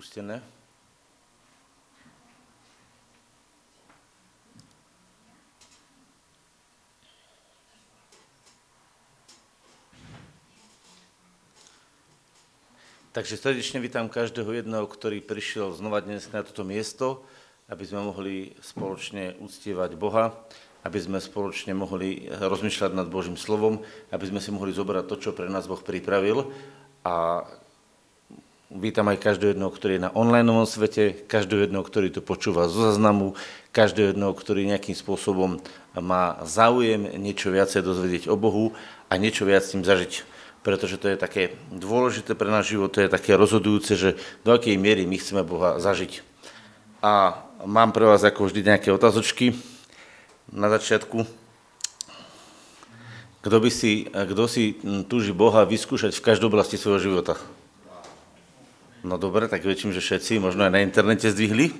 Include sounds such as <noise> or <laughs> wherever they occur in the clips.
spustené. Takže srdečne vítam každého jedného, ktorý prišiel znova dnes na toto miesto, aby sme mohli spoločne uctievať Boha, aby sme spoločne mohli rozmýšľať nad Božím slovom, aby sme si mohli zobrať to, čo pre nás Boh pripravil. A vítam aj každého jedného, ktorý je na online svete, každého jedného, ktorý to počúva zo zaznamu, každého jedného, ktorý nejakým spôsobom má záujem niečo viacej dozvedieť o Bohu a niečo viac s tým zažiť pretože to je také dôležité pre náš život, to je také rozhodujúce, že do akej miery my chceme Boha zažiť. A mám pre vás ako vždy nejaké otázočky na začiatku. Kto, by si, kto si túži Boha vyskúšať v každej oblasti svojho života? No dobre, tak väčším, že všetci, možno aj na internete zdvihli.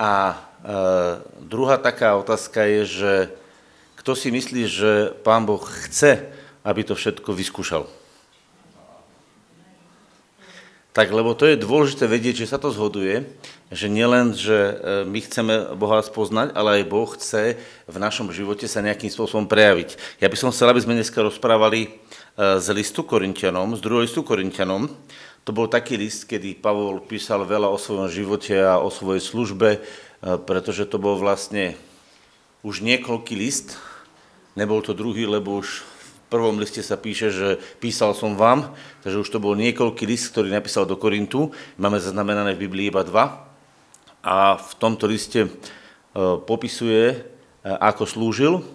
A e, druhá taká otázka je, že kto si myslí, že Pán Boh chce, aby to všetko vyskúšal. Tak, lebo to je dôležité vedieť, že sa to zhoduje, že nielen, že e, my chceme Boha spoznať, ale aj Boh chce v našom živote sa nejakým spôsobom prejaviť. Ja by som chcel, aby sme dneska rozprávali e, z listu Korintianom, z druhého listu Korintianom. To bol taký list, kedy Pavol písal veľa o svojom živote a o svojej službe, e, pretože to bol vlastne už niekoľký list. Nebol to druhý, lebo už prvom liste sa píše, že písal som vám, takže už to bol niekoľký list, ktorý napísal do Korintu. Máme zaznamenané v Biblii iba dva. A v tomto liste e, popisuje, e, ako slúžil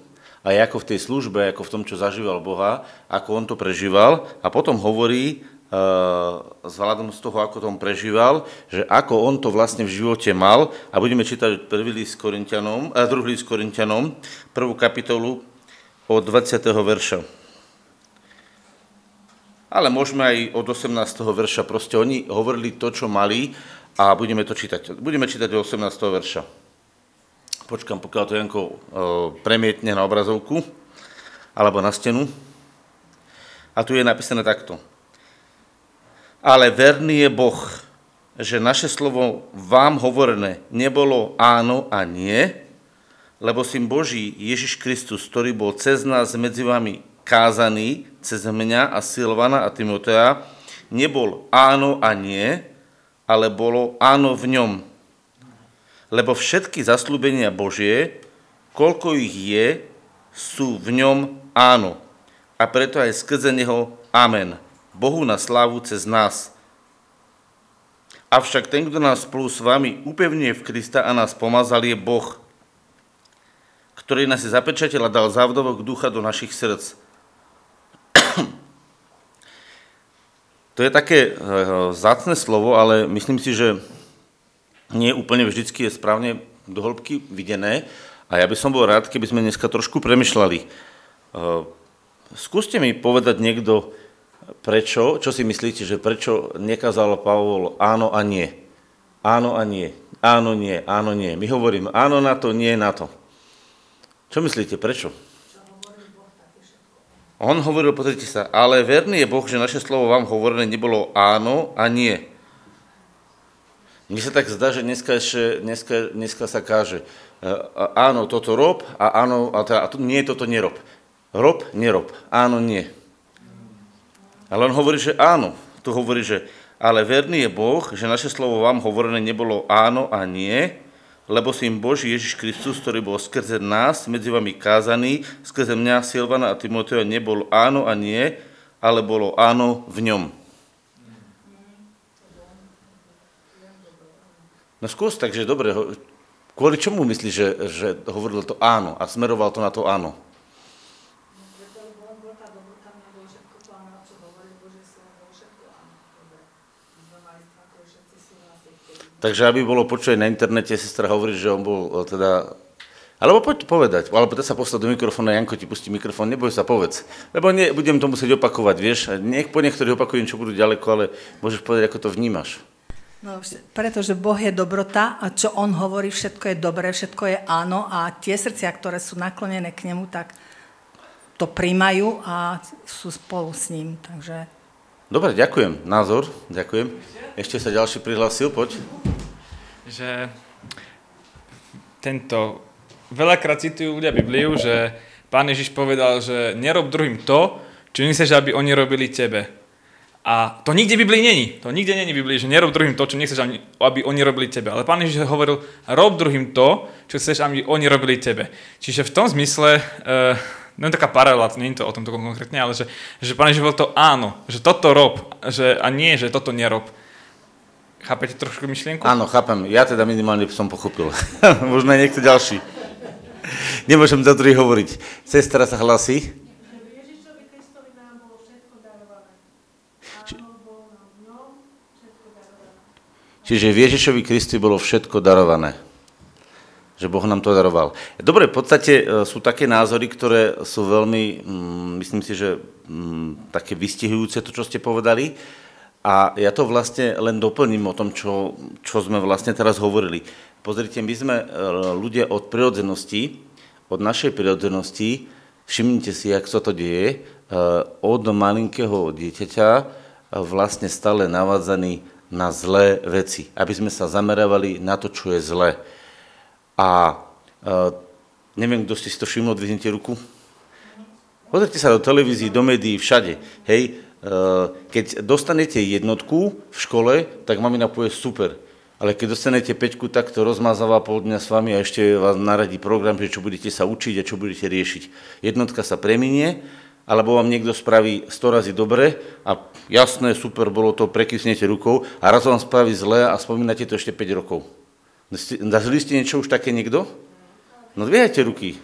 a ako v tej službe, ako v tom, čo zažíval Boha, ako on to prežíval. A potom hovorí, s hľadom z toho, ako tom prežíval, že ako on to vlastne v živote mal. A budeme čítať prvý list Korintianom, a druhý list Korintianom, prvú kapitolu od 20. verša ale môžeme aj od 18. verša. Proste oni hovorili to, čo mali a budeme to čítať. Budeme čítať od 18. verša. Počkám, pokiaľ to Janko e, premietne na obrazovku alebo na stenu. A tu je napísané takto. Ale verný je Boh, že naše slovo vám hovorené nebolo áno a nie, lebo syn Boží Ježiš Kristus, ktorý bol cez nás medzi vami kázaný cez mňa a Silvana a Timotea, nebol áno a nie, ale bolo áno v ňom. Lebo všetky zaslúbenia Božie, koľko ich je, sú v ňom áno. A preto aj skrze neho amen. Bohu na slávu cez nás. Avšak ten, kto nás spolu s vami upevňuje v Krista a nás pomazal, je Boh, ktorý nás zapečatil a dal závdovok ducha do našich srdc. To je také eh, zácne slovo, ale myslím si, že nie úplne vždycky je správne do hĺbky videné. A ja by som bol rád, keby sme dneska trošku premyšľali. Eh, skúste mi povedať niekto, prečo, čo si myslíte, že prečo nekázal Pavol áno a nie. Áno a nie. Áno, nie. Áno, nie. My hovoríme áno na to, nie na to. Čo myslíte, prečo? On hovoril, pozrite sa, ale verný je Boh, že naše slovo vám hovorené nebolo áno a nie. Mne sa tak zdá, že dneska, ešte, dneska, dneska sa káže, áno, toto rob a áno, a, teda, a nie, toto nerob. Rob, nerob. Áno, nie. Ale on hovorí, že áno. Tu hovorí, že ale verný je Boh, že naše slovo vám hovorené nebolo áno a nie, lebo im Boží Ježiš Kristus, ktorý bol skrze nás medzi vami kázaný, skrze mňa, Silvana a Timoteja nebol áno a nie, ale bolo áno v ňom. No skús, takže dobre, kvôli čomu myslíš, že, že hovoril to áno a smeroval to na to áno? Takže aby bolo počuť na internete, sestra hovorí, že on bol e, teda... Alebo poď povedať, alebo teda sa postav do mikrofónu, Janko ti pustí mikrofón, neboj sa, povedz. Lebo nie, budem to musieť opakovať, vieš, nech po niektorých opakujem, čo budú ďaleko, ale môžeš povedať, ako to vnímaš. No, pretože Boh je dobrota a čo On hovorí, všetko je dobré, všetko je áno a tie srdcia, ktoré sú naklonené k Nemu, tak to príjmajú a sú spolu s ním. Takže Dobre, ďakujem. Názor, ďakujem. Ešte sa ďalší prihlásil, poď. Že tento, veľakrát citujú ľudia Bibliu, že pán Ježiš povedal, že nerob druhým to, čo nechceš, aby oni robili tebe. A to nikde v Biblii není. To nikde není v Biblii, že nerob druhým to, čo nechceš, aby oni robili tebe. Ale pán Ježiš hovoril, rob druhým to, čo chceš, aby oni robili tebe. Čiže v tom zmysle, uh, no je taká paralela, nie je to o tomto konkrétne, ale že, že pán Ježiš to áno, že toto rob, že, a nie, že toto nerob. Chápete trošku myšlienku? Áno, chápem. Ja teda minimálne som pochopil. <laughs> Možno aj niekto ďalší. Nemôžem za druhý hovoriť. Sestra sa hlasí. Čiže v Ježišovi Kristu bolo všetko darované že Boh nám to daroval. Dobre, v podstate e, sú také názory, ktoré sú veľmi, mm, myslím si, že mm, také vystihujúce to, čo ste povedali. A ja to vlastne len doplním o tom, čo, čo sme vlastne teraz hovorili. Pozrite, my sme e, ľudia od prirodzenosti, od našej prirodzenosti, všimnite si, jak sa to deje, e, od malinkého dieťaťa vlastne stále navádzaný na zlé veci, aby sme sa zamerávali na to, čo je zlé. A uh, neviem, kto ste si to všimli, odvihnite ruku. Pozrite sa do televízii, do médií, všade. Hej, uh, keď dostanete jednotku v škole, tak mamina povie super. Ale keď dostanete peťku, tak to rozmazáva pol dňa s vami a ešte vás naradí program, že čo budete sa učiť a čo budete riešiť. Jednotka sa preminie, alebo vám niekto spraví 100 razy dobre a jasné, super, bolo to, prekysnete rukou a raz vám spraví zle a spomínate to ešte 5 rokov. Zažili ste niečo už také niekto? No dvíhajte ruky.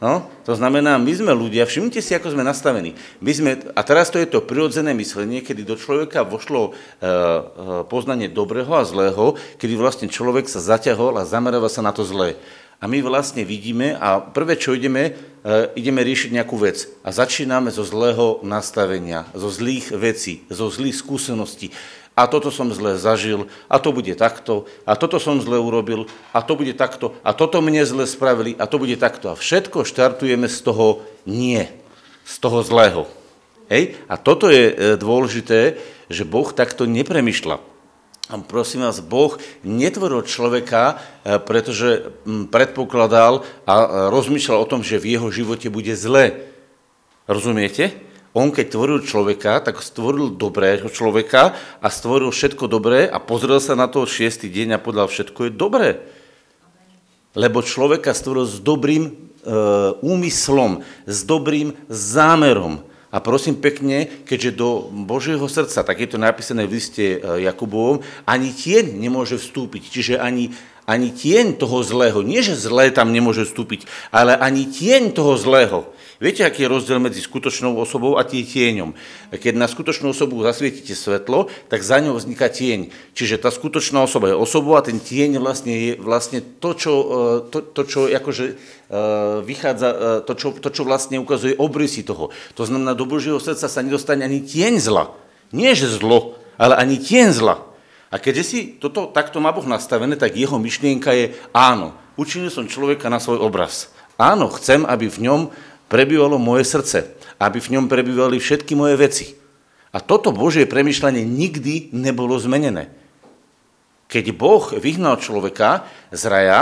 No, to znamená, my sme ľudia, všimnite si, ako sme nastavení. My sme, a teraz to je to prirodzené myslenie, kedy do človeka vošlo e, e, poznanie dobrého a zlého, kedy vlastne človek sa zaťahol a zameráva sa na to zlé. A my vlastne vidíme a prvé, čo ideme, e, ideme riešiť nejakú vec. A začíname zo zlého nastavenia, zo zlých vecí, zo zlých skúseností a toto som zle zažil, a to bude takto, a toto som zle urobil, a to bude takto, a toto mne zle spravili, a to bude takto. A všetko štartujeme z toho nie, z toho zlého. Hej? A toto je e, dôležité, že Boh takto nepremýšľa. A prosím vás, Boh netvoril človeka, e, pretože predpokladal a rozmýšľal o tom, že v jeho živote bude zle. Rozumiete? On keď tvoril človeka, tak stvoril dobrého človeka a stvoril všetko dobré a pozrel sa na to šiestý deň a povedal, všetko je dobré. Lebo človeka stvoril s dobrým e, úmyslom, s dobrým zámerom. A prosím pekne, keďže do Božieho srdca, tak je to napísané v liste e, Jakubovom, ani tieň nemôže vstúpiť. Čiže ani, ani tieň toho zlého, nie že zlé tam nemôže vstúpiť, ale ani tieň toho zlého. Viete, aký je rozdiel medzi skutočnou osobou a tieňom? Keď na skutočnú osobu zasvietite svetlo, tak za ňou vzniká tieň. Čiže tá skutočná osoba je osobou a ten tieň vlastne je vlastne to, čo, e, to, to, čo akože vychádza, e, to čo, to, čo vlastne ukazuje obrysy toho. To znamená, do Božieho srdca sa nedostane ani tieň zla. Nie, že zlo, ale ani tieň zla. A keďže si toto takto má Boh nastavené, tak jeho myšlienka je áno, učinil som človeka na svoj obraz. Áno, chcem, aby v ňom prebývalo moje srdce, aby v ňom prebývali všetky moje veci. A toto Božie premyšľanie nikdy nebolo zmenené. Keď Boh vyhnal človeka z raja,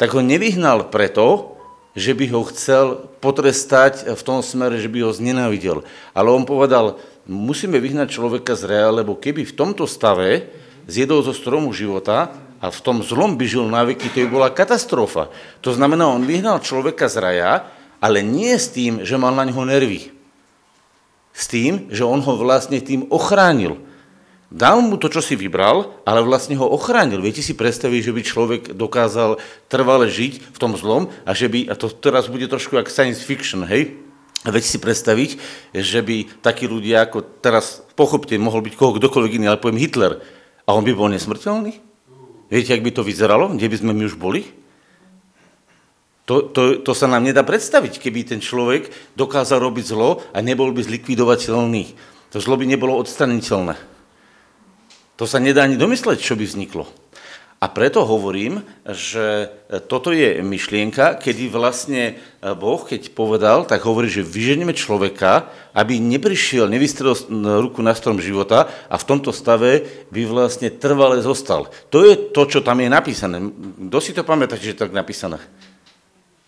tak ho nevyhnal preto, že by ho chcel potrestať v tom smere, že by ho znenávidel. Ale on povedal, musíme vyhnať človeka z raja, lebo keby v tomto stave zjedol zo stromu života a v tom zlom by žil na veky, to by bola katastrofa. To znamená, on vyhnal človeka z raja, ale nie s tým, že mal na ňo nervy. S tým, že on ho vlastne tým ochránil. Dal mu to, čo si vybral, ale vlastne ho ochránil. Viete si predstaviť, že by človek dokázal trvale žiť v tom zlom a že by, a to teraz bude trošku ako science fiction, hej? Viete si predstaviť, že by takí ľudia ako teraz, pochopte, mohol byť koho kdokoľvek iný, ale poviem Hitler, a on by bol nesmrteľný? Viete, ak by to vyzeralo? Kde by sme my už boli? To, to, to sa nám nedá predstaviť, keby ten človek dokázal robiť zlo a nebol by zlikvidovateľný. To zlo by nebolo odstraniteľné. To sa nedá ani domysleť, čo by vzniklo. A preto hovorím, že toto je myšlienka, kedy vlastne Boh, keď povedal, tak hovorí, že vyženieme človeka, aby neprišiel, nevystrel ruku na strom života a v tomto stave by vlastne trvale zostal. To je to, čo tam je napísané. Kto si to pamätá, že je tak napísané?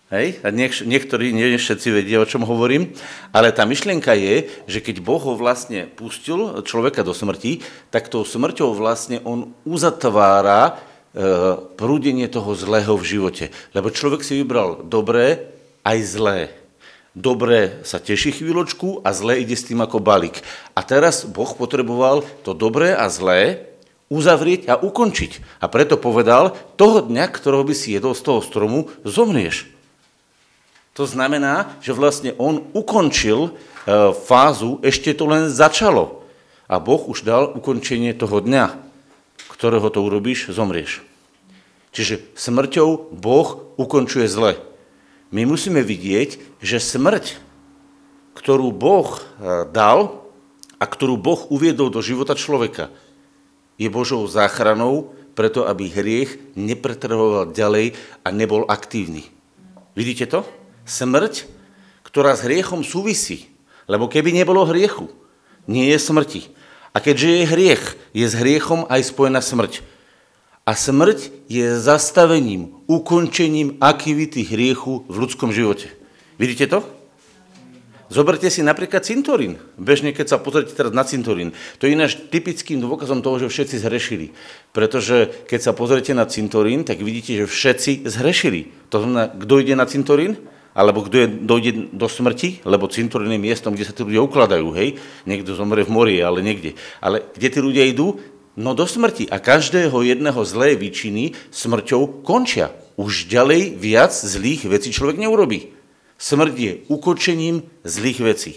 Hej? A niek- niektorí, nie všetci vedia, o čom hovorím, ale tá myšlienka je, že keď Boh ho vlastne pustil človeka do smrti, tak tou smrťou vlastne on uzatvára E, prúdenie toho zlého v živote. Lebo človek si vybral dobré aj zlé. Dobré sa teší chvíľočku a zlé ide s tým ako balík. A teraz Boh potreboval to dobré a zlé uzavrieť a ukončiť. A preto povedal, toho dňa, ktorého by si jedol z toho stromu, zomrieš. To znamená, že vlastne on ukončil e, fázu, ešte to len začalo. A Boh už dal ukončenie toho dňa ktorého to urobíš, zomrieš. Čiže smrťou Boh ukončuje zle. My musíme vidieť, že smrť, ktorú Boh eh, dal a ktorú Boh uviedol do života človeka, je Božou záchranou, preto aby hriech nepretrhoval ďalej a nebol aktívny. Vidíte to? Smrť, ktorá s hriechom súvisí. Lebo keby nebolo hriechu, nie je smrti. A keďže je hriech, je s hriechom aj spojená smrť. A smrť je zastavením, ukončením aktivity hriechu v ľudskom živote. Vidíte to? Zoberte si napríklad cintorín. Bežne, keď sa pozrite teraz na cintorín. To je ináč typickým dôkazom toho, že všetci zhrešili. Pretože keď sa pozrite na cintorín, tak vidíte, že všetci zhrešili. To znamená, kto ide na cintorín? Alebo kto je, dojde do smrti, lebo cintorín je miestom, kde sa tí ľudia ukladajú, hej? Niekto zomrie v mori, ale niekde. Ale kde tí ľudia idú? No do smrti. A každého jedného zlé výčiny smrťou končia. Už ďalej viac zlých vecí človek neurobí. Smrť je ukočením zlých vecí.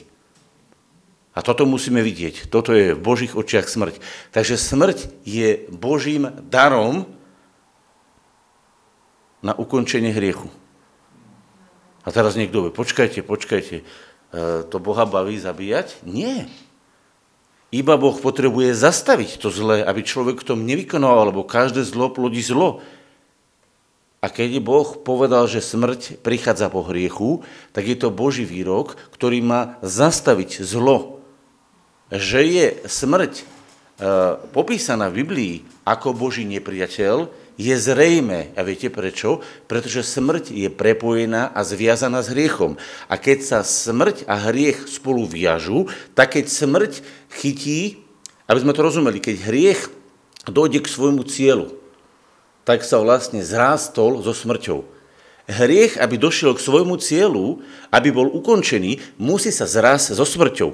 A toto musíme vidieť. Toto je v Božích očiach smrť. Takže smrť je Božím darom na ukončenie hriechu. A teraz niekto vie, počkajte, počkajte, e, to Boha baví zabíjať? Nie. Iba Boh potrebuje zastaviť to zlé, aby človek v tom nevykonoval, lebo každé zlo plodí zlo. A keď Boh povedal, že smrť prichádza po hriechu, tak je to Boží výrok, ktorý má zastaviť zlo. Že je smrť e, popísaná v Biblii ako Boží nepriateľ, je zrejme. A viete prečo? Pretože smrť je prepojená a zviazaná s hriechom. A keď sa smrť a hriech spolu viažú, tak keď smrť chytí, aby sme to rozumeli, keď hriech dojde k svojmu cieľu, tak sa vlastne zrástol so smrťou. Hriech, aby došiel k svojmu cieľu, aby bol ukončený, musí sa zrásť so smrťou.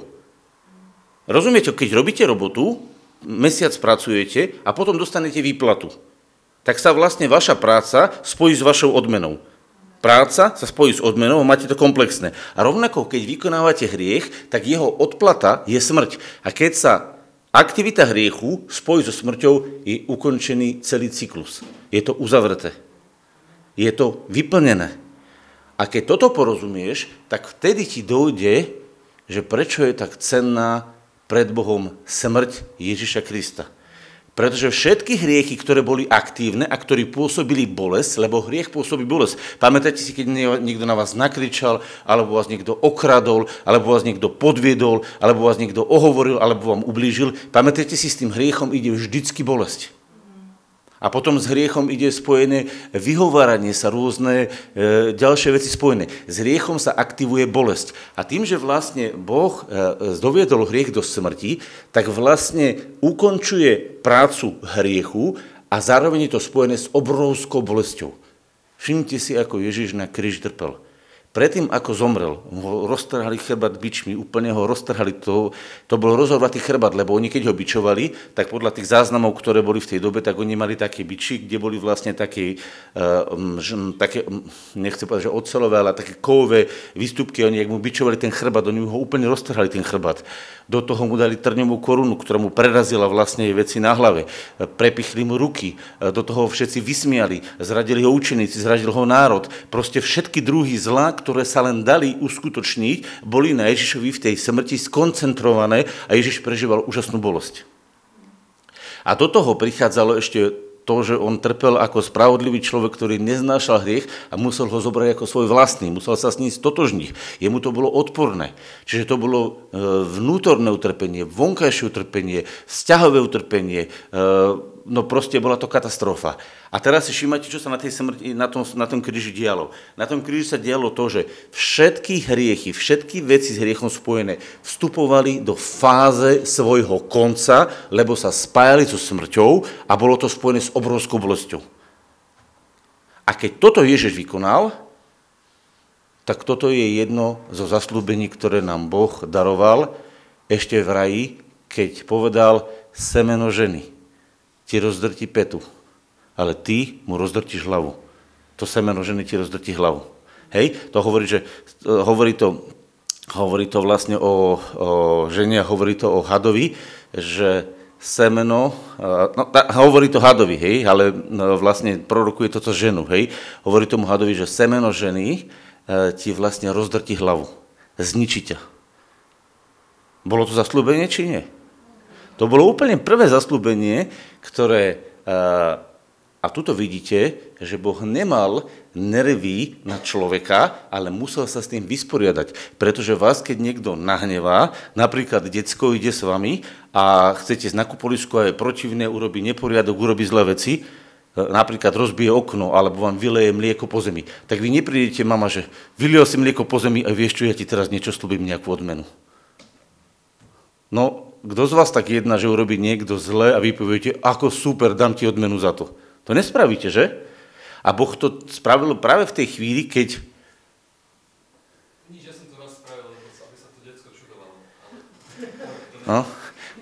Rozumiete, keď robíte robotu, mesiac pracujete a potom dostanete výplatu tak sa vlastne vaša práca spojí s vašou odmenou. Práca sa spojí s odmenou a máte to komplexné. A rovnako, keď vykonávate hriech, tak jeho odplata je smrť. A keď sa aktivita hriechu spojí so smrťou, je ukončený celý cyklus. Je to uzavreté. Je to vyplnené. A keď toto porozumieš, tak vtedy ti dojde, že prečo je tak cenná pred Bohom smrť Ježiša Krista. Pretože všetky hriechy, ktoré boli aktívne a ktorí pôsobili bolesť, lebo hriech pôsobí bolesť. Pamätáte si, keď niekto na vás nakričal, alebo vás niekto okradol, alebo vás niekto podviedol, alebo vás niekto ohovoril, alebo vám ublížil. Pamätáte si, s tým hriechom ide vždycky bolesť. A potom s hriechom ide spojené vyhováranie sa, rôzne e, ďalšie veci spojené. S hriechom sa aktivuje bolesť. A tým, že vlastne Boh e, doviedol hriech do smrti, tak vlastne ukončuje prácu hriechu a zároveň je to spojené s obrovskou bolesťou. Všimnite si, ako Ježiš na kríž trpel. Predtým, ako zomrel, ho roztrhali chrbát bičmi, úplne ho roztrhali. To, to bol rozhovatý chrbát, lebo oni keď ho bičovali, tak podľa tých záznamov, ktoré boli v tej dobe, tak oni mali také biči, kde boli vlastne také, uh, také nechcem povedať, že ocelové, ale také kovové výstupky. Oni, ak mu bičovali ten chrbát, oni ho úplne roztrhali ten chrbát. Do toho mu dali trňovú korunu, ktorá mu prerazila vlastne veci na hlave. Prepichli mu ruky, do toho všetci vysmiali, zradili ho učeníci, zradil ho národ. Proste všetky druhy zla, ktoré sa len dali uskutočniť, boli na Ježišovi v tej smrti skoncentrované a Ježiš prežíval úžasnú bolesť. A do toho prichádzalo ešte to, že on trpel ako spravodlivý človek, ktorý neznášal hriech a musel ho zobrať ako svoj vlastný, musel sa s ním stotožniť. Jemu to bolo odporné. Čiže to bolo e, vnútorné utrpenie, vonkajšie utrpenie, vzťahové utrpenie, e, no proste bola to katastrofa. A teraz si všimajte, čo sa na, tej smrti, na, tom, na tom kríži dialo. Na tom kríži sa dialo to, že všetky hriechy, všetky veci s hriechom spojené vstupovali do fáze svojho konca, lebo sa spájali so smrťou a bolo to spojené s obrovskou bolesťou. A keď toto Ježiš vykonal, tak toto je jedno zo zaslúbení, ktoré nám Boh daroval ešte v raji, keď povedal semeno ženy ti rozdrti petu, ale ty mu rozdrtíš hlavu. To semeno ženy ti rozdrti hlavu. Hej, to hovorí, že, hovorí to, hovorí to vlastne o, o žene a hovorí to o hadovi, že semeno, no, tá, hovorí to hadovi, hej, ale no, vlastne prorokuje toto ženu, hej, hovorí tomu hadovi, že semeno ženy e, ti vlastne rozdrti hlavu, zničí ťa. Bolo to zaslúbenie, či nie? To bolo úplne prvé zaslúbenie, ktoré... A tuto vidíte, že Boh nemal nervy na človeka, ale musel sa s tým vysporiadať. Pretože vás, keď niekto nahnevá, napríklad decko ide s vami a chcete z nakupolisku a je protivné, urobí neporiadok, urobí zlé veci, e, napríklad rozbije okno alebo vám vyleje mlieko po zemi, tak vy neprídete, mama, že vyliel si mlieko po zemi a vieš čo, ja ti teraz niečo slúbim, nejakú odmenu. No, kto z vás tak jedná, že urobí niekto zle a vy poviete, ako super, dám ti odmenu za to. To nespravíte, že? A Boh to spravil práve v tej chvíli, keď... Nič, ja som to raz spravil, aby sa to detsko čudovalo. No,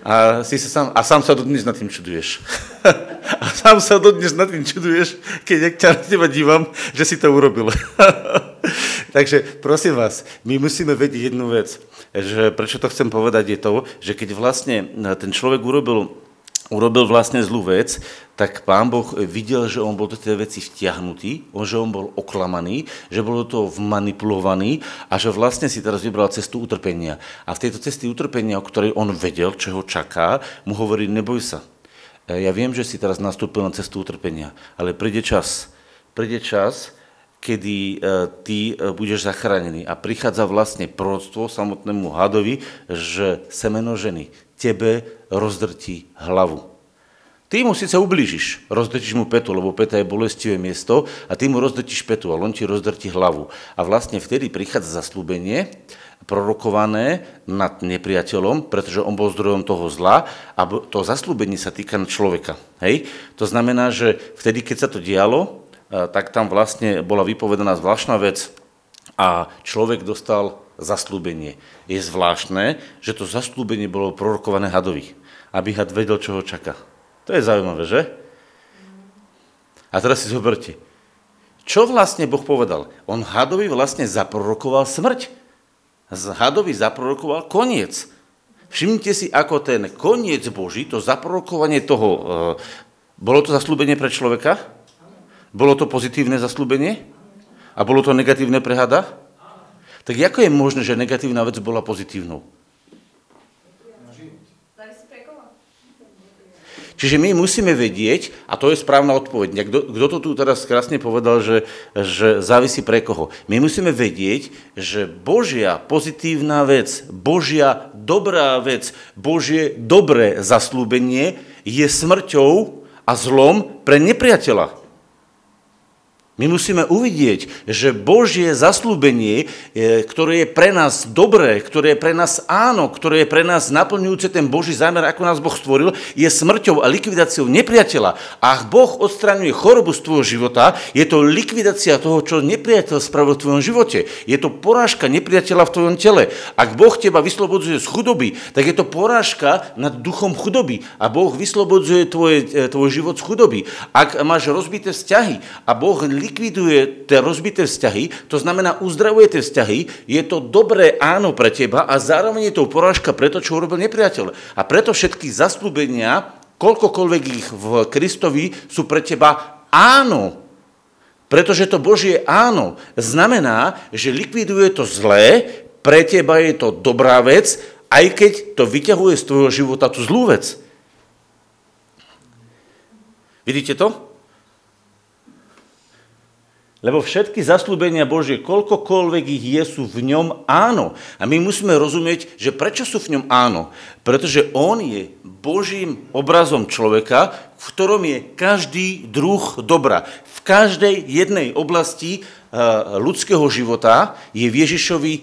a, si sa sám, a sám sa dodnes nad tým čuduješ. <laughs> a sám sa dodnes nad tým čuduješ, keď ťa na teba dívam, že si to urobil. <laughs> Takže prosím vás, my musíme vedieť jednu vec že prečo to chcem povedať je to, že keď vlastne ten človek urobil urobil vlastne zlú vec, tak pán Boh videl, že on bol do tej veci vtiahnutý, že on bol oklamaný, že bol do toho vmanipulovaný a že vlastne si teraz vybral cestu utrpenia. A v tejto cesty utrpenia, o ktorej on vedel, čo ho čaká, mu hovorí, neboj sa. Ja viem, že si teraz nastúpil na cestu utrpenia, ale príde čas. Príde čas, kedy e, ty e, budeš zachránený. A prichádza vlastne proroctvo samotnému hadovi, že semeno ženy tebe rozdrtí hlavu. Ty mu síce ublížiš, rozdrtíš mu petu, lebo peta je bolestivé miesto a ty mu rozdrtíš petu, ale on ti rozdrtí hlavu. A vlastne vtedy prichádza zaslúbenie, prorokované nad nepriateľom, pretože on bol zdrojom toho zla a to zaslúbenie sa týka človeka. Hej? To znamená, že vtedy, keď sa to dialo, tak tam vlastne bola vypovedaná zvláštna vec a človek dostal zaslúbenie. Je zvláštne, že to zaslúbenie bolo prorokované hadovi, aby had vedel, čo ho čaká. To je zaujímavé, že? A teraz si zoberte, čo vlastne Boh povedal? On hadovi vlastne zaprorokoval smrť. Hadovi zaprorokoval koniec. Všimnite si, ako ten koniec Boží, to zaprorokovanie toho, e, bolo to zaslúbenie pre človeka? Bolo to pozitívne zaslúbenie? A bolo to negatívne pre hada? Tak ako je možné, že negatívna vec bola pozitívnou? Čiže my musíme vedieť, a to je správna odpoveď. Kto, kto to tu teraz krásne povedal, že, že závisí pre koho? My musíme vedieť, že Božia pozitívna vec, Božia dobrá vec, Božie dobré zaslúbenie je smrťou a zlom pre nepriateľa. My musíme uvidieť, že Božie zaslúbenie, e, ktoré je pre nás dobré, ktoré je pre nás áno, ktoré je pre nás naplňujúce ten Boží zámer, ako nás Boh stvoril, je smrťou a likvidáciou nepriateľa. Ak Boh odstraňuje chorobu z tvojho života, je to likvidácia toho, čo nepriateľ spravil v tvojom živote. Je to porážka nepriateľa v tvojom tele. Ak Boh teba vyslobodzuje z chudoby, tak je to porážka nad duchom chudoby. A Boh vyslobodzuje tvoje, e, tvoj život z chudoby. Ak máš rozbité vzťahy a Boh likviduje tie rozbité vzťahy, to znamená uzdravuje tie vzťahy, je to dobré áno pre teba a zároveň je to porážka pre to, čo urobil nepriateľ. A preto všetky zaslúbenia, koľkokoľvek ich v Kristovi, sú pre teba áno. Pretože to Božie áno znamená, že likviduje to zlé, pre teba je to dobrá vec, aj keď to vyťahuje z tvojho života tú zlú vec. Vidíte to? Lebo všetky zaslúbenia Božie, koľkokoľvek ich je, sú v ňom áno. A my musíme rozumieť, že prečo sú v ňom áno. Pretože on je Božím obrazom človeka, v ktorom je každý druh dobra. V každej jednej oblasti uh, ľudského života je v Ježišovi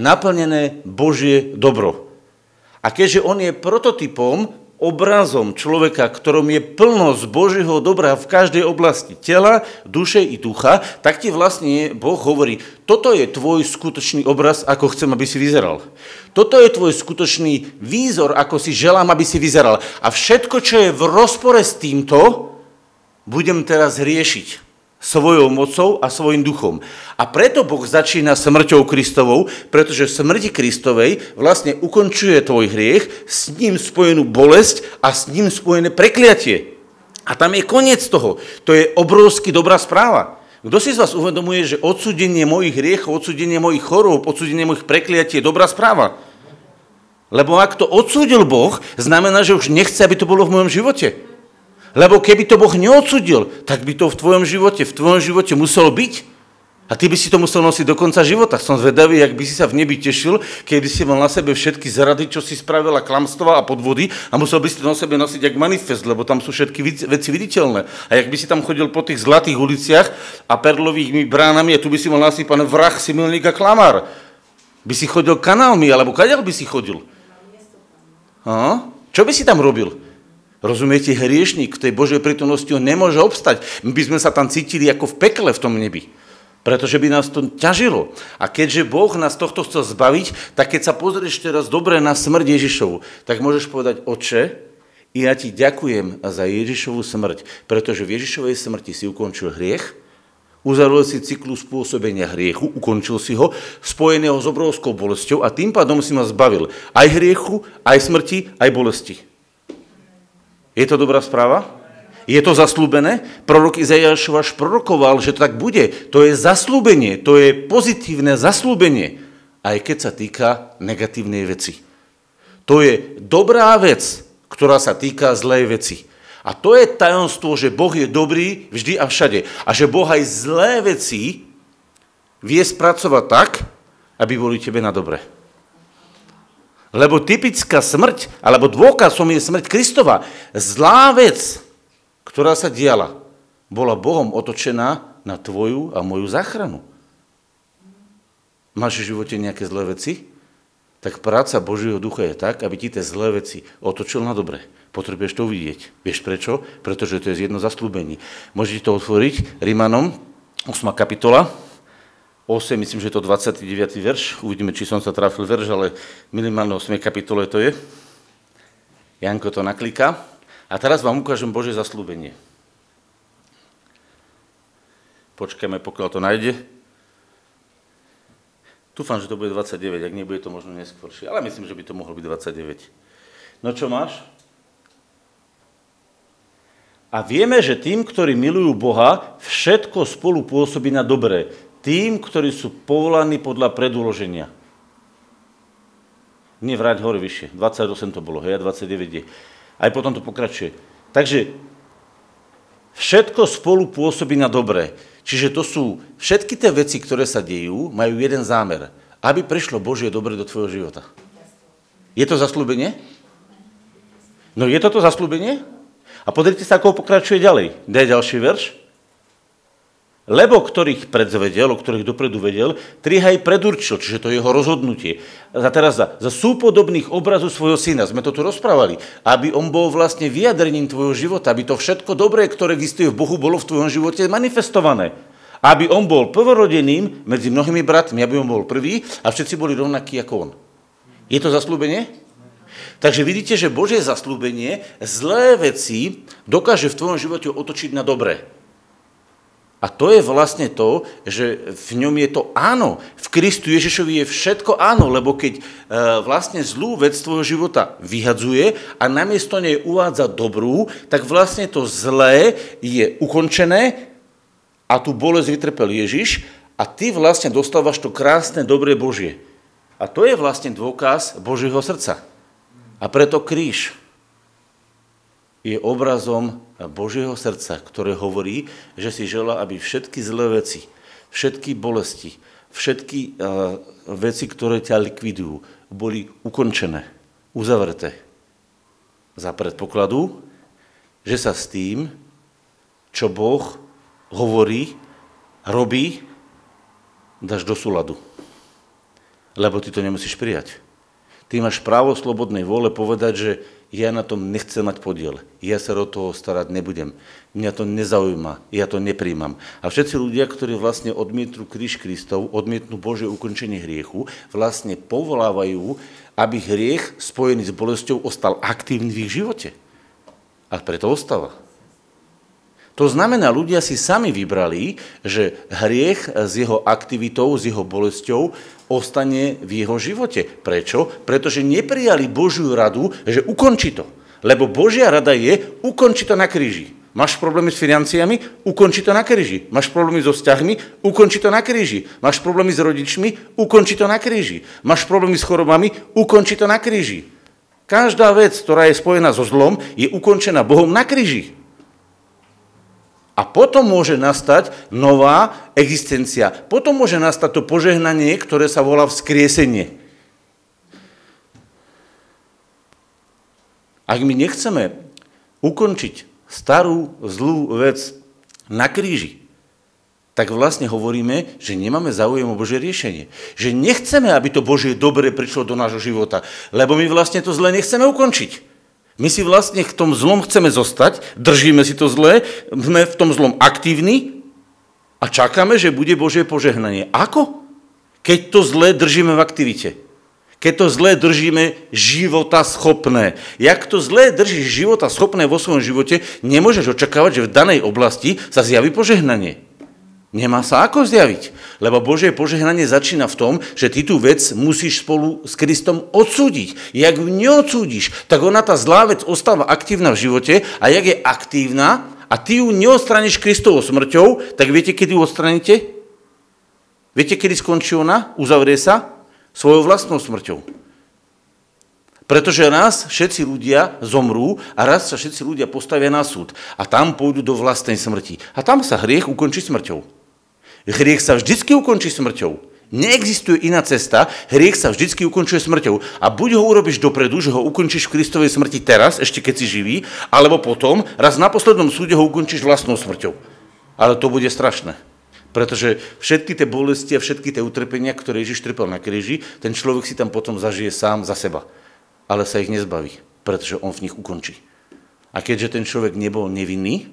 naplnené Božie dobro. A keďže on je prototypom obrazom človeka, ktorom je plnosť Božieho dobra v každej oblasti tela, duše i ducha, tak ti vlastne Boh hovorí, toto je tvoj skutočný obraz, ako chcem, aby si vyzeral. Toto je tvoj skutočný výzor, ako si želám, aby si vyzeral. A všetko, čo je v rozpore s týmto, budem teraz riešiť svojou mocou a svojim duchom. A preto Boh začína smrťou Kristovou, pretože smrti Kristovej vlastne ukončuje tvoj hriech, s ním spojenú bolesť a s ním spojené prekliatie. A tam je koniec toho. To je obrovsky dobrá správa. Kto si z vás uvedomuje, že odsudenie mojich hriechov, odsudenie mojich chorób, odsudenie mojich prekliatí je dobrá správa? Lebo ak to odsúdil Boh, znamená, že už nechce, aby to bolo v mojom živote. Lebo keby to Boh neodsudil, tak by to v tvojom živote, v tvojom živote muselo byť. A ty by si to musel nosiť do konca života. Som zvedavý, jak by si sa v nebi tešil, keby si mal na sebe všetky zrady, čo si spravila, klamstva a podvody a musel by si to na sebe nosiť jak manifest, lebo tam sú všetky veci viditeľné. A jak by si tam chodil po tých zlatých uliciach a perlovými bránami a tu by si mal nasypaný vrah, similník a klamár. By si chodil kanálmi, alebo kadeľ by si chodil? Aha. Čo by si tam robil? Rozumiete, hriešnik v tej Božej prítomnosti on nemôže obstať. My by sme sa tam cítili ako v pekle v tom nebi. Pretože by nás to ťažilo. A keďže Boh nás tohto chcel zbaviť, tak keď sa pozrieš teraz dobre na smrť Ježišovu, tak môžeš povedať, oče, ja ti ďakujem za Ježišovú smrť, pretože v Ježišovej smrti si ukončil hriech, uzavrel si cyklus pôsobenia hriechu, ukončil si ho, spojeného s obrovskou bolesťou a tým pádom si ma zbavil aj hriechu, aj smrti, aj bolesti. Je to dobrá správa? Je to zaslúbené? Prorok Izajaš až prorokoval, že to tak bude. To je zaslúbenie, to je pozitívne zaslúbenie, aj keď sa týka negatívnej veci. To je dobrá vec, ktorá sa týka zlej veci. A to je tajomstvo, že Boh je dobrý vždy a všade. A že Boh aj zlé veci vie spracovať tak, aby boli tebe na dobre. Lebo typická smrť, alebo dôkazom je smrť Kristova. Zlá vec, ktorá sa diala, bola Bohom otočená na tvoju a moju záchranu. Máš v živote nejaké zlé veci? Tak práca Božieho ducha je tak, aby ti tie zlé veci otočil na dobre. Potrebuješ to uvidieť. Vieš prečo? Pretože to je jedno zaslúbení. Môžete to otvoriť Rímanom, 8. kapitola, 8, myslím, že je to 29. verš. Uvidíme, či som sa trafil verš, ale minimálne 8. kapitole to je. Janko to naklika. A teraz vám ukážem Bože zaslúbenie. Počkajme, pokiaľ to nájde. Dúfam, že to bude 29, ak nebude to možno neskôršie, ale myslím, že by to mohlo byť 29. No čo máš? A vieme, že tým, ktorí milujú Boha, všetko spolu pôsobí na dobré tým, ktorí sú povolaní podľa predúloženia. Nie vráť hore vyššie. 28 to bolo, hej, 29 je. Aj potom to pokračuje. Takže všetko spolu pôsobí na dobré. Čiže to sú všetky tie veci, ktoré sa dejú, majú jeden zámer. Aby prišlo Božie dobre do tvojho života. Je to zaslúbenie? No je toto zaslúbenie? A pozrite sa, ako pokračuje ďalej. Daj ďalší verš lebo ktorých predzvedel, o ktorých dopredu vedel, trih aj predurčil, čiže to je jeho rozhodnutie. A teraz za, za súpodobných obrazu svojho syna, sme to tu rozprávali, aby on bol vlastne vyjadrením tvojho života, aby to všetko dobré, ktoré existuje v Bohu, bolo v tvojom živote manifestované. Aby on bol prvorodeným medzi mnohými bratmi, aby on bol prvý a všetci boli rovnakí ako on. Je to zaslúbenie? Takže vidíte, že Božie zaslúbenie zlé veci dokáže v tvojom živote otočiť na dobré. A to je vlastne to, že v ňom je to áno. V Kristu Ježišovi je všetko áno, lebo keď e, vlastne zlú vec tvojho života vyhadzuje a namiesto nej uvádza dobrú, tak vlastne to zlé je ukončené a tu bolesť vytrpel Ježiš a ty vlastne dostávaš to krásne, dobré Božie. A to je vlastne dôkaz Božieho srdca. A preto kríž. Je obrazom Božieho srdca, ktoré hovorí, že si žela, aby všetky zlé veci, všetky bolesti, všetky uh, veci, ktoré ťa likvidujú, boli ukončené, uzavreté. Za predpokladu, že sa s tým, čo Boh hovorí, robí, dáš do súladu. Lebo ty to nemusíš prijať. Ty máš právo slobodnej vole povedať, že ja na tom nechcem mať podiel. Ja sa do toho starať nebudem. Mňa to nezaujíma, ja to nepríjmam. A všetci ľudia, ktorí vlastne odmietnú kríž Kristov, odmietnú Bože ukončenie hriechu, vlastne povolávajú, aby hriech spojený s bolesťou ostal aktívny v ich živote. A preto ostáva. To znamená, ľudia si sami vybrali, že hriech s jeho aktivitou, s jeho bolesťou ostane v jeho živote. Prečo? Pretože neprijali Božiu radu, že ukonči to. Lebo Božia rada je, ukonči to na kríži. Máš problémy s financiami? Ukonči to na kríži. Máš problémy so vzťahmi? Ukonči to na kríži. Máš problémy s rodičmi? Ukonči to na kríži. Máš problémy s chorobami? Ukonči to na kríži. Každá vec, ktorá je spojená so zlom, je ukončená Bohom na kríži. A potom môže nastať nová existencia. Potom môže nastať to požehnanie, ktoré sa volá vzkriesenie. Ak my nechceme ukončiť starú zlú vec na kríži, tak vlastne hovoríme, že nemáme záujem o Božie riešenie. Že nechceme, aby to Božie dobre prišlo do nášho života, lebo my vlastne to zle nechceme ukončiť. My si vlastne v tom zlom chceme zostať, držíme si to zlé, sme v tom zlom aktívni a čakáme, že bude Božie požehnanie. Ako? Keď to zlé držíme v aktivite. Keď to zlé držíme života schopné. Jak to zlé držíš života schopné vo svojom živote, nemôžeš očakávať, že v danej oblasti sa zjaví požehnanie. Nemá sa ako zjaviť, lebo Božie požehnanie začína v tom, že ty tú vec musíš spolu s Kristom odsúdiť. Jak ju neodsúdiš, tak ona tá zlá vec ostáva aktívna v živote a jak je aktívna a ty ju neodstraníš Kristovou smrťou, tak viete, kedy ju odstraníte? Viete, kedy skončí ona? Uzavrie sa? Svojou vlastnou smrťou. Pretože raz všetci ľudia zomrú a raz sa všetci ľudia postavia na súd a tam pôjdu do vlastnej smrti. A tam sa hriech ukončí smrťou. Hriech sa vždycky ukončí smrťou. Neexistuje iná cesta, hriech sa vždycky ukončuje smrťou. A buď ho urobíš dopredu, že ho ukončíš v Kristovej smrti teraz, ešte keď si živý, alebo potom, raz na poslednom súde ho ukončíš vlastnou smrťou. Ale to bude strašné. Pretože všetky tie bolesti a všetky tie utrpenia, ktoré Ježiš trpel na kríži, ten človek si tam potom zažije sám za seba. Ale sa ich nezbaví, pretože on v nich ukončí. A keďže ten človek nebol nevinný,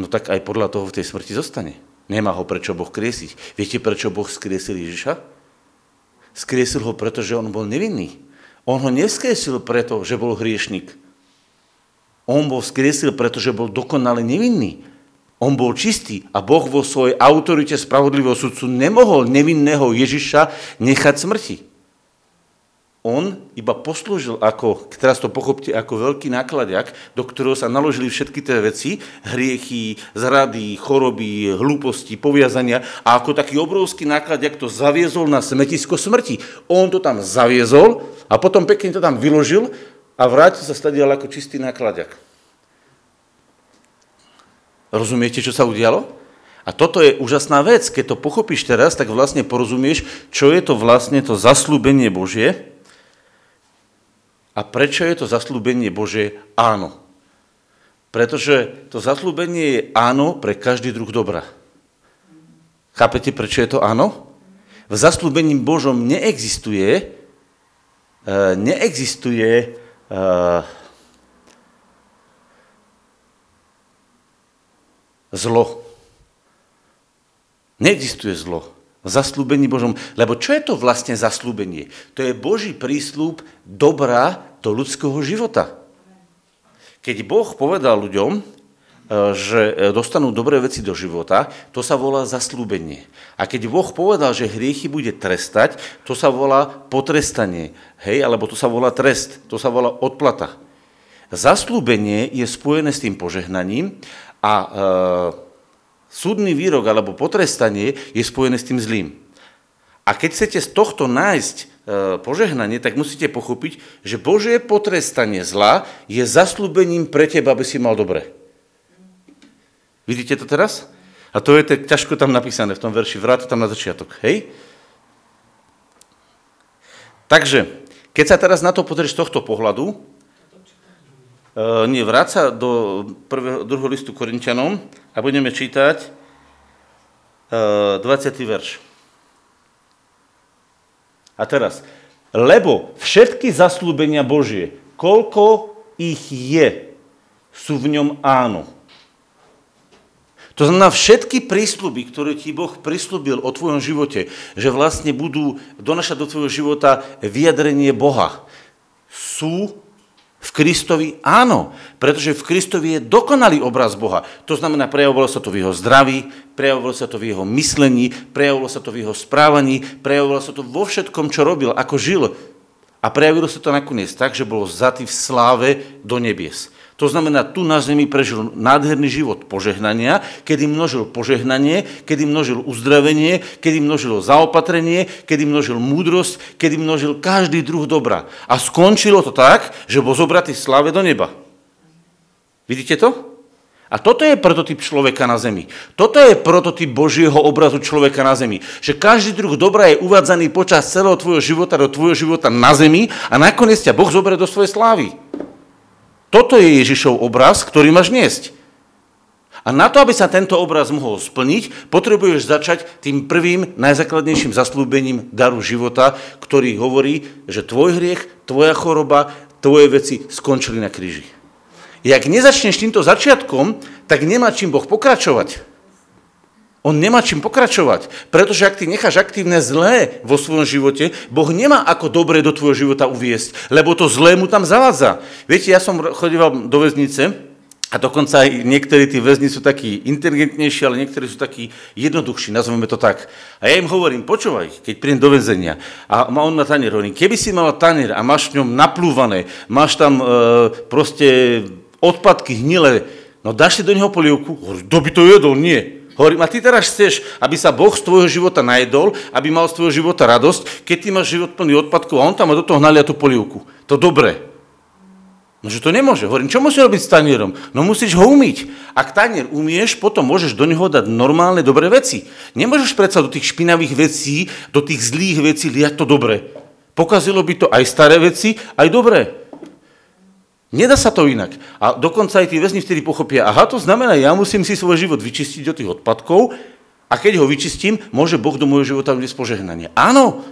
no tak aj podľa toho v tej smrti zostane. Nemá ho prečo Boh kriesiť. Viete, prečo Boh skriesil Ježiša? Skriesil ho, pretože on bol nevinný. On ho neskresil preto, že bol hriešnik. On bol skriesil, pretože bol dokonale nevinný. On bol čistý a Boh vo svojej autorite spravodlivého sudcu nemohol nevinného Ježiša nechať smrti on iba poslúžil ako, teraz to pochopte, ako veľký nákladiak, do ktorého sa naložili všetky tie veci, hriechy, zrady, choroby, hlúposti, poviazania a ako taký obrovský nákladiak to zaviezol na smetisko smrti. On to tam zaviezol a potom pekne to tam vyložil a vrátil sa stadial ako čistý nákladiak. Rozumiete, čo sa udialo? A toto je úžasná vec. Keď to pochopíš teraz, tak vlastne porozumieš, čo je to vlastne to zaslúbenie Božie, a prečo je to zaslúbenie Bože áno? Pretože to zaslúbenie je áno pre každý druh dobra. Chápete, prečo je to áno? V zaslúbení Božom neexistuje, uh, neexistuje uh, zlo. Neexistuje zlo v zaslúbení Božom. Lebo čo je to vlastne zaslúbenie? To je Boží prísľub dobrá do ľudského života. Keď Boh povedal ľuďom, e, že e, dostanú dobré veci do života, to sa volá zaslúbenie. A keď Boh povedal, že hriechy bude trestať, to sa volá potrestanie. Hej, alebo to sa volá trest, to sa volá odplata. Zaslúbenie je spojené s tým požehnaním a e, súdny výrok alebo potrestanie je spojené s tým zlým. A keď chcete z tohto nájsť požehnanie, tak musíte pochopiť, že Božie potrestanie zla je zaslúbením pre teba, aby si mal dobre. Vidíte to teraz? A to je tak ťažko tam napísané v tom verši, vráť tam na začiatok, hej? Takže, keď sa teraz na to pozrieš z tohto pohľadu, uh, nie, vráť sa do prvého, druhého listu Korintianom a budeme čítať uh, 20. verš. A teraz, lebo všetky zaslúbenia Božie, koľko ich je, sú v ňom áno. To znamená, všetky prísľuby, ktoré ti Boh prislúbil o tvojom živote, že vlastne budú donašať do tvojho života vyjadrenie Boha, sú v Kristovi áno, pretože v Kristovi je dokonalý obraz Boha. To znamená, prejavovalo sa to v jeho zdraví, prejavovalo sa to v jeho myslení, prejavovalo sa to v jeho správaní, prejavovalo sa to vo všetkom, čo robil, ako žil. A prejavilo sa to nakoniec tak, že bol vzatý v sláve do nebies. To znamená, tu na zemi prežil nádherný život požehnania, kedy množil požehnanie, kedy množil uzdravenie, kedy množil zaopatrenie, kedy množil múdrosť, kedy množil každý druh dobra. A skončilo to tak, že bol zobratý v sláve do neba. Vidíte to? A toto je prototyp človeka na zemi. Toto je prototyp Božieho obrazu človeka na zemi. Že každý druh dobra je uvádzaný počas celého tvojho života do tvojho života na zemi a nakoniec ťa Boh zoberie do svojej slávy. Toto je Ježišov obraz, ktorý máš niesť. A na to, aby sa tento obraz mohol splniť, potrebuješ začať tým prvým najzákladnejším zaslúbením daru života, ktorý hovorí, že tvoj hriech, tvoja choroba, tvoje veci skončili na kríži. Jak nezačneš týmto začiatkom, tak nemá čím Boh pokračovať. On nemá čím pokračovať, pretože ak ty necháš aktívne zlé vo svojom živote, Boh nemá ako dobre do tvojho života uviesť, lebo to zlé mu tam zavádza. Viete, ja som chodíval do väznice a dokonca aj niektorí tí väzni sú takí inteligentnejší, ale niektorí sú takí jednoduchší, nazveme to tak. A ja im hovorím, počúvaj, keď prídem do väzenia a má on na tanier, hovorím, keby si mal tanier a máš v ňom naplúvané, máš tam e, proste odpadky hnilé, no dáš si do neho polievku? Kto by to jedol? Nie. Hovorím, a ty teraz chceš, aby sa Boh z tvojho života najedol, aby mal z tvojho života radosť, keď ty máš život plný odpadkov a on tam má do toho nalia tú polievku. To dobre. No, že to nemôže. Hovorím, čo musí robiť s tanierom? No musíš ho umyť. Ak tanier umieš, potom môžeš do neho dať normálne, dobré veci. Nemôžeš predsa do tých špinavých vecí, do tých zlých vecí liať to dobre. Pokazilo by to aj staré veci, aj dobré. Nedá sa to inak. A dokonca aj tí väzni vtedy pochopia, aha, to znamená, ja musím si svoj život vyčistiť od tých odpadkov a keď ho vyčistím, môže Boh do môjho života vniesť požehnanie. Áno,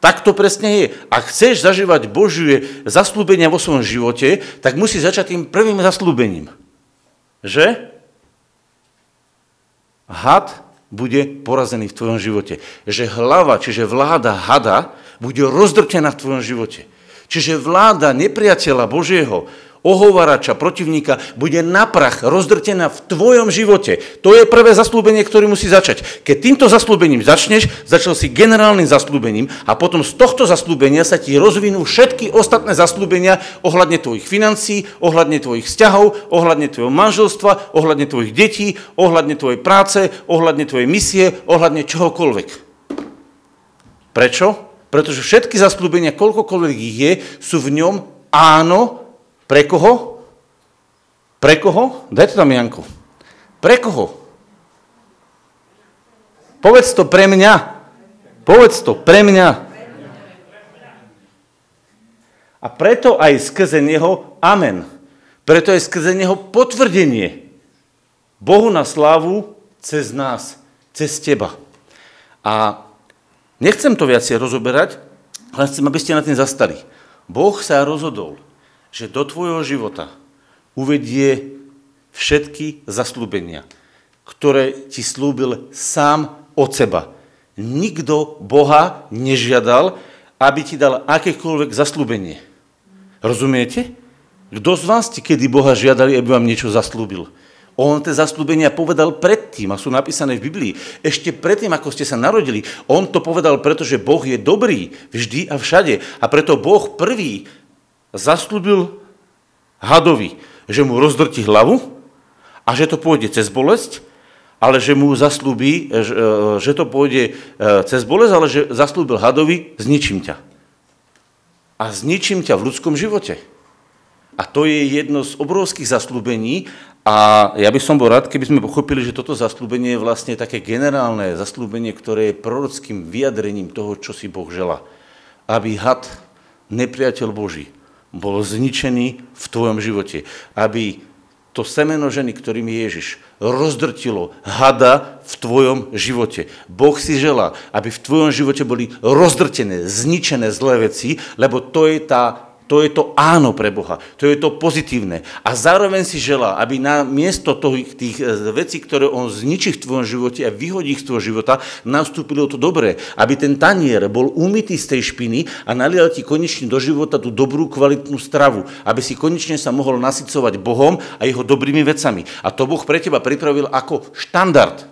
tak to presne je. Ak chceš zažívať Božie zaslúbenia vo svojom živote, tak musí začať tým prvým zaslúbením. Že? Had bude porazený v tvojom živote. Že hlava, čiže vláda hada, bude rozdrtená v tvojom živote. Čiže vláda nepriateľa Božieho, ohovarača, protivníka, bude na prach rozdrtená v tvojom živote. To je prvé zaslúbenie, ktoré musí začať. Keď týmto zaslúbením začneš, začal si generálnym zaslúbením a potom z tohto zaslúbenia sa ti rozvinú všetky ostatné zaslúbenia ohľadne tvojich financí, ohľadne tvojich vzťahov, ohľadne tvojho manželstva, ohľadne tvojich detí, ohľadne tvojej práce, ohľadne tvojej misie, ohľadne čohokoľvek. Prečo? Pretože všetky zaslúbenia, koľkokoľvek ich je, sú v ňom áno. Pre koho? Pre koho? Daj to tam, Janko. Pre koho? Povedz to pre mňa. Povedz to pre mňa. A preto aj skrze neho amen. Preto aj skrze neho potvrdenie. Bohu na slávu cez nás, cez teba. A Nechcem to viacej rozoberať, ale chcem, aby ste na tým zastali. Boh sa rozhodol, že do tvojho života uvedie všetky zaslúbenia, ktoré ti slúbil sám od seba. Nikto Boha nežiadal, aby ti dal akékoľvek zaslúbenie. Rozumiete? Kto z vás ti kedy Boha žiadali, aby vám niečo zaslúbil? On tie zaslúbenia povedal predtým a sú napísané v Biblii. Ešte predtým, ako ste sa narodili. On to povedal, pretože Boh je dobrý vždy a všade. A preto Boh prvý zaslúbil hadovi, že mu rozdrti hlavu a že to pôjde cez bolesť, ale že mu zaslúbi, že to pôjde e, cez bolesť, ale že zaslúbil hadovi, zničím ťa. a zničím ťa v ľudskom živote. A to je jedno z obrovských zaslúbení a ja by som bol rád, keby sme pochopili, že toto zaslúbenie je vlastne také generálne zaslúbenie, ktoré je prorockým vyjadrením toho, čo si Boh žela. Aby had, nepriateľ Boží, bol zničený v tvojom živote. Aby to semeno ženy, ktorým je Ježiš, rozdrtilo hada v tvojom živote. Boh si želá, aby v tvojom živote boli rozdrtené, zničené zlé veci, lebo to je tá to je to áno pre Boha, to je to pozitívne. A zároveň si želá, aby na miesto tých, tých e, vecí, ktoré on zničí v tvojom živote a vyhodí z tvojho života, nastúpilo to dobré. Aby ten tanier bol umytý z tej špiny a nalial ti konečne do života tú dobrú, kvalitnú stravu. Aby si konečne sa mohol nasycovať Bohom a jeho dobrými vecami. A to Boh pre teba pripravil ako štandard.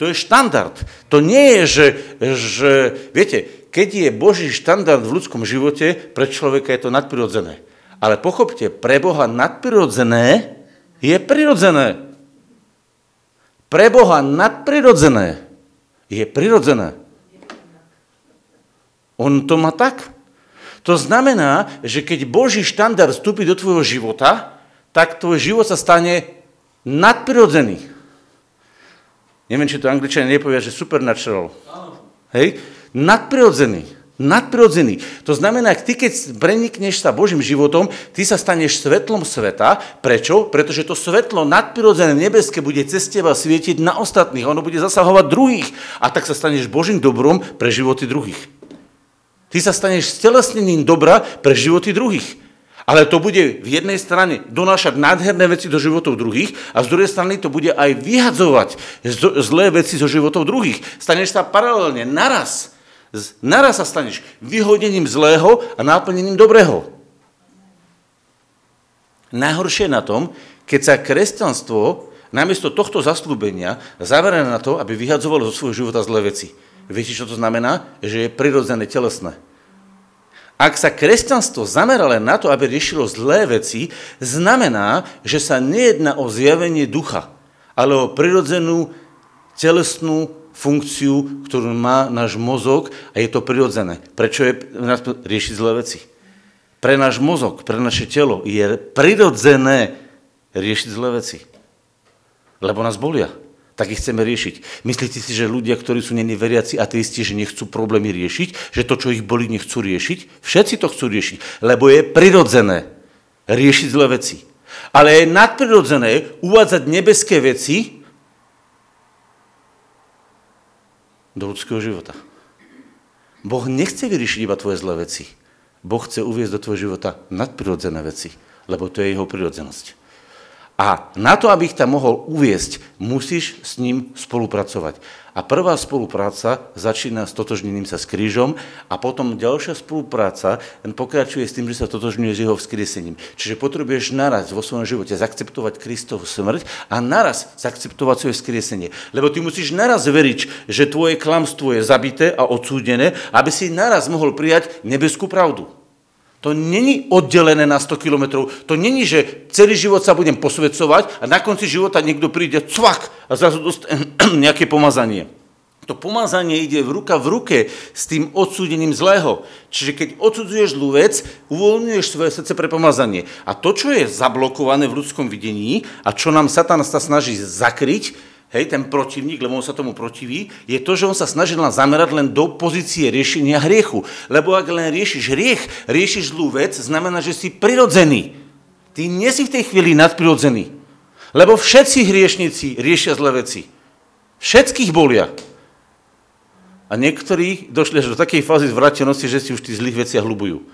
To je štandard. To nie je, že, že viete, keď je Boží štandard v ľudskom živote, pre človeka je to nadprirodzené. Ale pochopte, pre Boha nadprirodzené je prirodzené. Pre Boha nadprirodzené je prirodzené. On to má tak. To znamená, že keď Boží štandard vstúpi do tvojho života, tak tvoj život sa stane nadprirodzený. Neviem, či to angličania nepovia, že supernatural. Hej? Nadprirodzený. Nadprirodzený. To znamená, ty keď prenikneš sa Božím životom, ty sa staneš svetlom sveta. Prečo? Pretože to svetlo nadprirodzené nebeské bude cez teba svietiť na ostatných. Ono bude zasahovať druhých. A tak sa staneš Božím dobrom pre životy druhých. Ty sa staneš stelesnením dobra pre životy druhých. Ale to bude v jednej strane donášať nádherné veci do životov druhých a z druhej strany to bude aj vyhadzovať zlé veci zo životov druhých. Staneš sa paralelne, naraz Naraz sa staneš vyhodením zlého a náplnením dobrého. Najhoršie na tom, keď sa kresťanstvo namiesto tohto zaslúbenia zamerá na to, aby vyhadzovalo zo svojho života zlé veci. Viete, čo to znamená? Že je prirodzené, telesné. Ak sa kresťanstvo zamerá len na to, aby riešilo zlé veci, znamená, že sa nejedná o zjavenie ducha, ale o prirodzenú telesnú funkciu, ktorú má náš mozog a je to prirodzené. Prečo je riešiť zlé veci? Pre náš mozog, pre naše telo je prirodzené riešiť zlé veci. Lebo nás bolia. Tak ich chceme riešiť. Myslíte si, že ľudia, ktorí sú není veriaci ateisti, že nechcú problémy riešiť, že to, čo ich boli, nechcú riešiť? Všetci to chcú riešiť, lebo je prirodzené riešiť zlé veci. Ale je nadprirodzené uvádzať nebeské veci do ľudského života. Boh nechce vyriešiť iba tvoje zlé veci. Boh chce uviezť do tvojho života nadprirodzené veci, lebo to je jeho prirodzenosť. A na to, aby ich tam mohol uviesť, musíš s ním spolupracovať. A prvá spolupráca začína s totožnením sa s krížom a potom ďalšia spolupráca pokračuje s tým, že sa totožňuje s jeho vzkriesením. Čiže potrebuješ naraz vo svojom živote zaakceptovať Kristovu smrť a naraz zaakceptovať svoje vzkriesenie. Lebo ty musíš naraz veriť, že tvoje klamstvo je zabité a odsúdené, aby si naraz mohol prijať nebeskú pravdu. To není oddelené na 100 kilometrov. To není, že celý život sa budem posvedcovať a na konci života niekto príde cvak a zrazu dostane <clears throat> nejaké pomazanie. To pomazanie ide v ruka v ruke s tým odsúdením zlého. Čiže keď odsudzuješ zlú vec, uvoľňuješ svoje srdce pre pomazanie. A to, čo je zablokované v ľudskom videní a čo nám Satan sa snaží zakryť, hej, ten protivník, lebo on sa tomu protiví, je to, že on sa snaží len zamerať len do pozície riešenia hriechu. Lebo ak len riešiš hriech, riešiš zlú vec, znamená, že si prirodzený. Ty nie si v tej chvíli nadprirodzený. Lebo všetci hriešnici riešia zlé veci. Všetkých bolia. A niektorí došli až do takej fázy zvratenosti, že si už v tých zlých veciach hlubujú.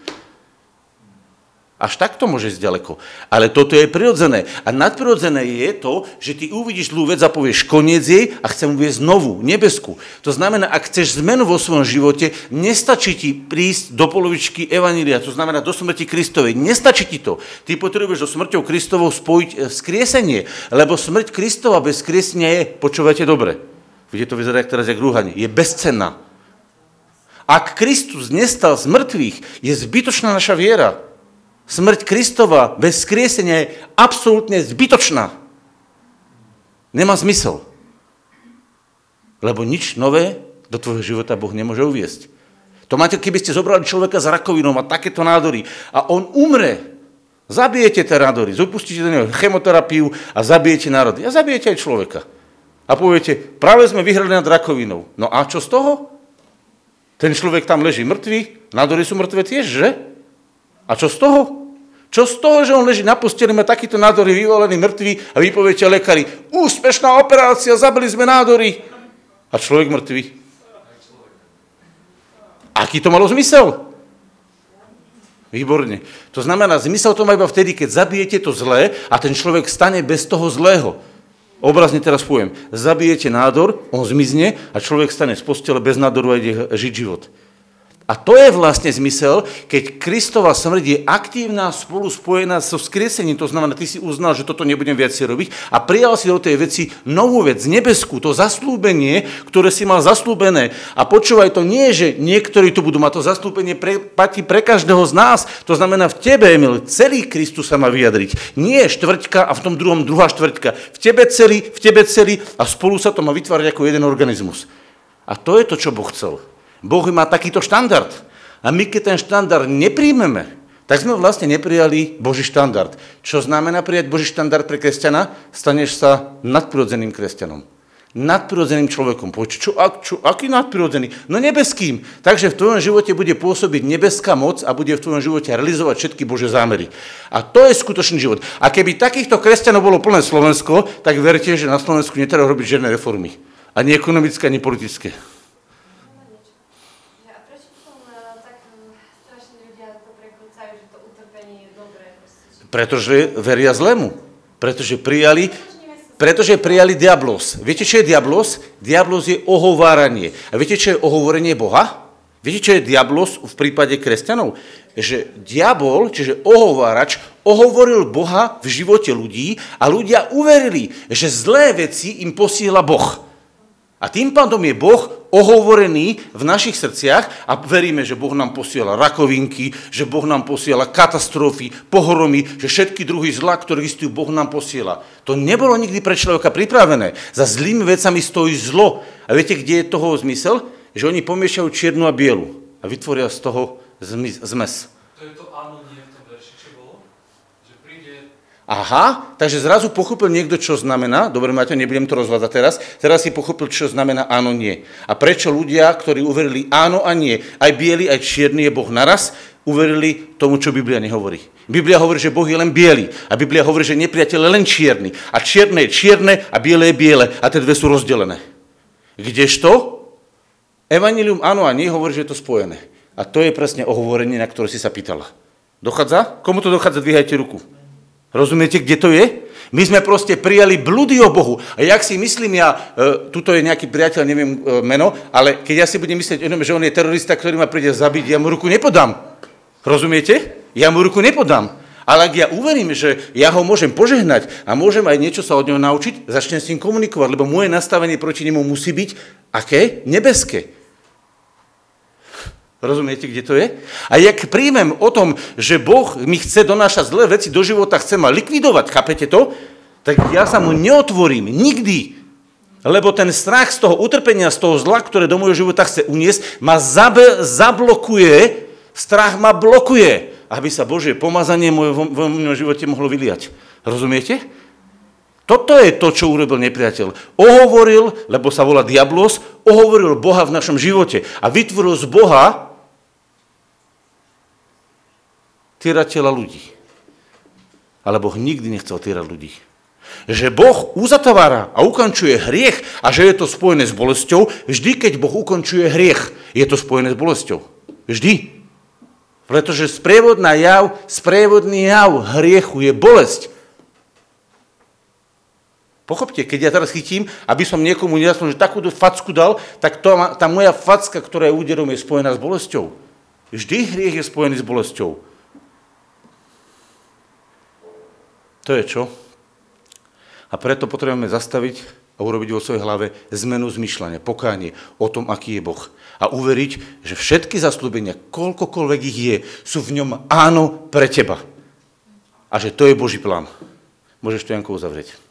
Až takto môže ísť ďaleko. Ale toto je prirodzené. A nadprirodzené je to, že ty uvidíš zlú vec a povieš koniec jej a chcem uvieť novú, nebeskú. To znamená, ak chceš zmenu vo svojom živote, nestačí ti prísť do polovičky Evanília, to znamená do smrti Kristovej. Nestačí ti to. Ty potrebuješ do smrťou Kristovou spojiť e, skriesenie, lebo smrť Kristova bez skriesenia je, počúvajte dobre, vidíte to vyzerá teraz jak rúhanie, je bezcenná. Ak Kristus nestal z mŕtvych, je zbytočná naša viera. Smrť Kristova bez skriesenia je absolútne zbytočná. Nemá zmysel. Lebo nič nové do tvojho života Boh nemôže uviesť. To máte, keby ste zobrali človeka s rakovinou, má takéto nádory a on umre. Zabijete tie nádory, zopustíte do neho chemoterapiu a zabijete národy. A zabijete aj človeka. A poviete, práve sme vyhrali nad rakovinou. No a čo z toho? Ten človek tam leží mŕtvý, nádory sú mŕtve tiež, že? A čo z toho? Čo z toho, že on leží na posteli, má takýto nádory vyvolený mŕtvý a vy poviete lekári, úspešná operácia, zabili sme nádory. A človek mŕtvý. Aký to malo zmysel? Výborne. To znamená, zmysel to má iba vtedy, keď zabijete to zlé a ten človek stane bez toho zlého. Obrazne teraz poviem, zabijete nádor, on zmizne a človek stane z postele bez nádoru a ide žiť život. A to je vlastne zmysel, keď Kristova smrť je aktívna spolu spojená so skriesením. To znamená, ty si uznal, že toto nebudem viac robiť a prijal si do tej veci novú vec, nebeskú, to zaslúbenie, ktoré si mal zaslúbené. A počúvaj, to nie je, že niektorí tu budú mať to zaslúbenie, pre, platí pre každého z nás. To znamená, v tebe, Emil, celý Kristus sa má vyjadriť. Nie štvrťka a v tom druhom druhá štvrťka. V tebe celý, v tebe celý a spolu sa to má vytvárať ako jeden organizmus. A to je to, čo Boh chcel. Boh má takýto štandard. A my keď ten štandard nepríjmeme, tak sme vlastne neprijali Boží štandard. Čo znamená prijať Boží štandard pre kresťana? Staneš sa nadprirodzeným kresťanom. Nadprirodzeným človekom. Poč, čo, čo, aký nadprirodzený? No nebeským. Takže v tvojom živote bude pôsobiť nebeská moc a bude v tvojom živote realizovať všetky Bože zámery. A to je skutočný život. A keby takýchto kresťanov bolo plné Slovensko, tak verte, že na Slovensku netreba robiť žiadne reformy. Ani ekonomické, ani politické. Pretože veria zlému. Pretože prijali, pretože prijali diablos. Viete, čo je diablos? Diablos je ohováranie. A viete, čo je ohovorenie Boha? Viete, čo je diablos v prípade kresťanov? Že diabol, čiže ohovárač, ohovoril Boha v živote ľudí a ľudia uverili, že zlé veci im posiela Boh. A tým pádom je Boh ohovorený v našich srdciach a veríme, že Boh nám posiela rakovinky, že Boh nám posiela katastrofy, pohromy, že všetky druhy zla, ktoré existujú, Boh nám posiela. To nebolo nikdy pre človeka pripravené. Za zlými vecami stojí zlo. A viete, kde je toho zmysel? Že oni pomiešajú čiernu a bielu a vytvoria z toho zmes. To je to áno, nie v tom verši, čo bolo? Že príde Aha, takže zrazu pochopil niekto, čo znamená, dobre, Maťo, nebudem to rozvádzať teraz, teraz si pochopil, čo znamená áno, nie. A prečo ľudia, ktorí uverili áno a nie, aj biely, aj čierny je Boh naraz, uverili tomu, čo Biblia nehovorí. Biblia hovorí, že Boh je len biely a Biblia hovorí, že nepriateľ je len čierny. A čierne je čierne a biele je biele a tie dve sú rozdelené. Kdežto? Evangelium áno a nie hovorí, že je to spojené. A to je presne ohovorenie, na ktoré si sa pýtala. Dochádza? Komu to dochádza? Dvíhajte ruku. Rozumiete, kde to je? My sme proste prijali blúdy o Bohu. A jak si myslím ja, e, tuto je nejaký priateľ, neviem e, meno, ale keď ja si budem myslieť o že on je terorista, ktorý ma príde zabiť, ja mu ruku nepodám. Rozumiete? Ja mu ruku nepodám. Ale ak ja uverím, že ja ho môžem požehnať a môžem aj niečo sa od neho naučiť, začnem s ním komunikovať, lebo moje nastavenie proti nemu musí byť aké? Nebeské. Rozumiete, kde to je? A jak príjmem o tom, že Boh mi chce donášať zlé veci do života, chce ma likvidovať, chápete to? Tak ja sa mu neotvorím, nikdy. Lebo ten strach z toho utrpenia, z toho zla, ktoré do môjho života chce uniesť, ma zabe, zablokuje, strach ma blokuje, aby sa Božie pomazanie v mojom živote mohlo vyliať. Rozumiete? Toto je to, čo urobil nepriateľ. Ohovoril, lebo sa volá diablos, ohovoril Boha v našom živote a vytvoril z Boha týrateľa ľudí. Ale Boh nikdy nechcel týrať ľudí. Že Boh uzatvára a ukončuje hriech a že je to spojené s bolesťou, vždy, keď Boh ukončuje hriech, je to spojené s bolesťou. Vždy. Pretože sprievodná jav, sprievodný jav hriechu je bolesť. Pochopte, keď ja teraz chytím, aby som niekomu nejasnul, že takúto facku dal, tak to, tá moja facka, ktorá je úderom, je spojená s bolesťou. Vždy hriech je spojený s bolesťou. To je čo? A preto potrebujeme zastaviť a urobiť vo svojej hlave zmenu zmyšľania, pokánie o tom, aký je Boh. A uveriť, že všetky zaslúbenia, koľkokoľvek ich je, sú v ňom áno pre teba. A že to je Boží plán. Môžeš to, Janko, uzavrieť.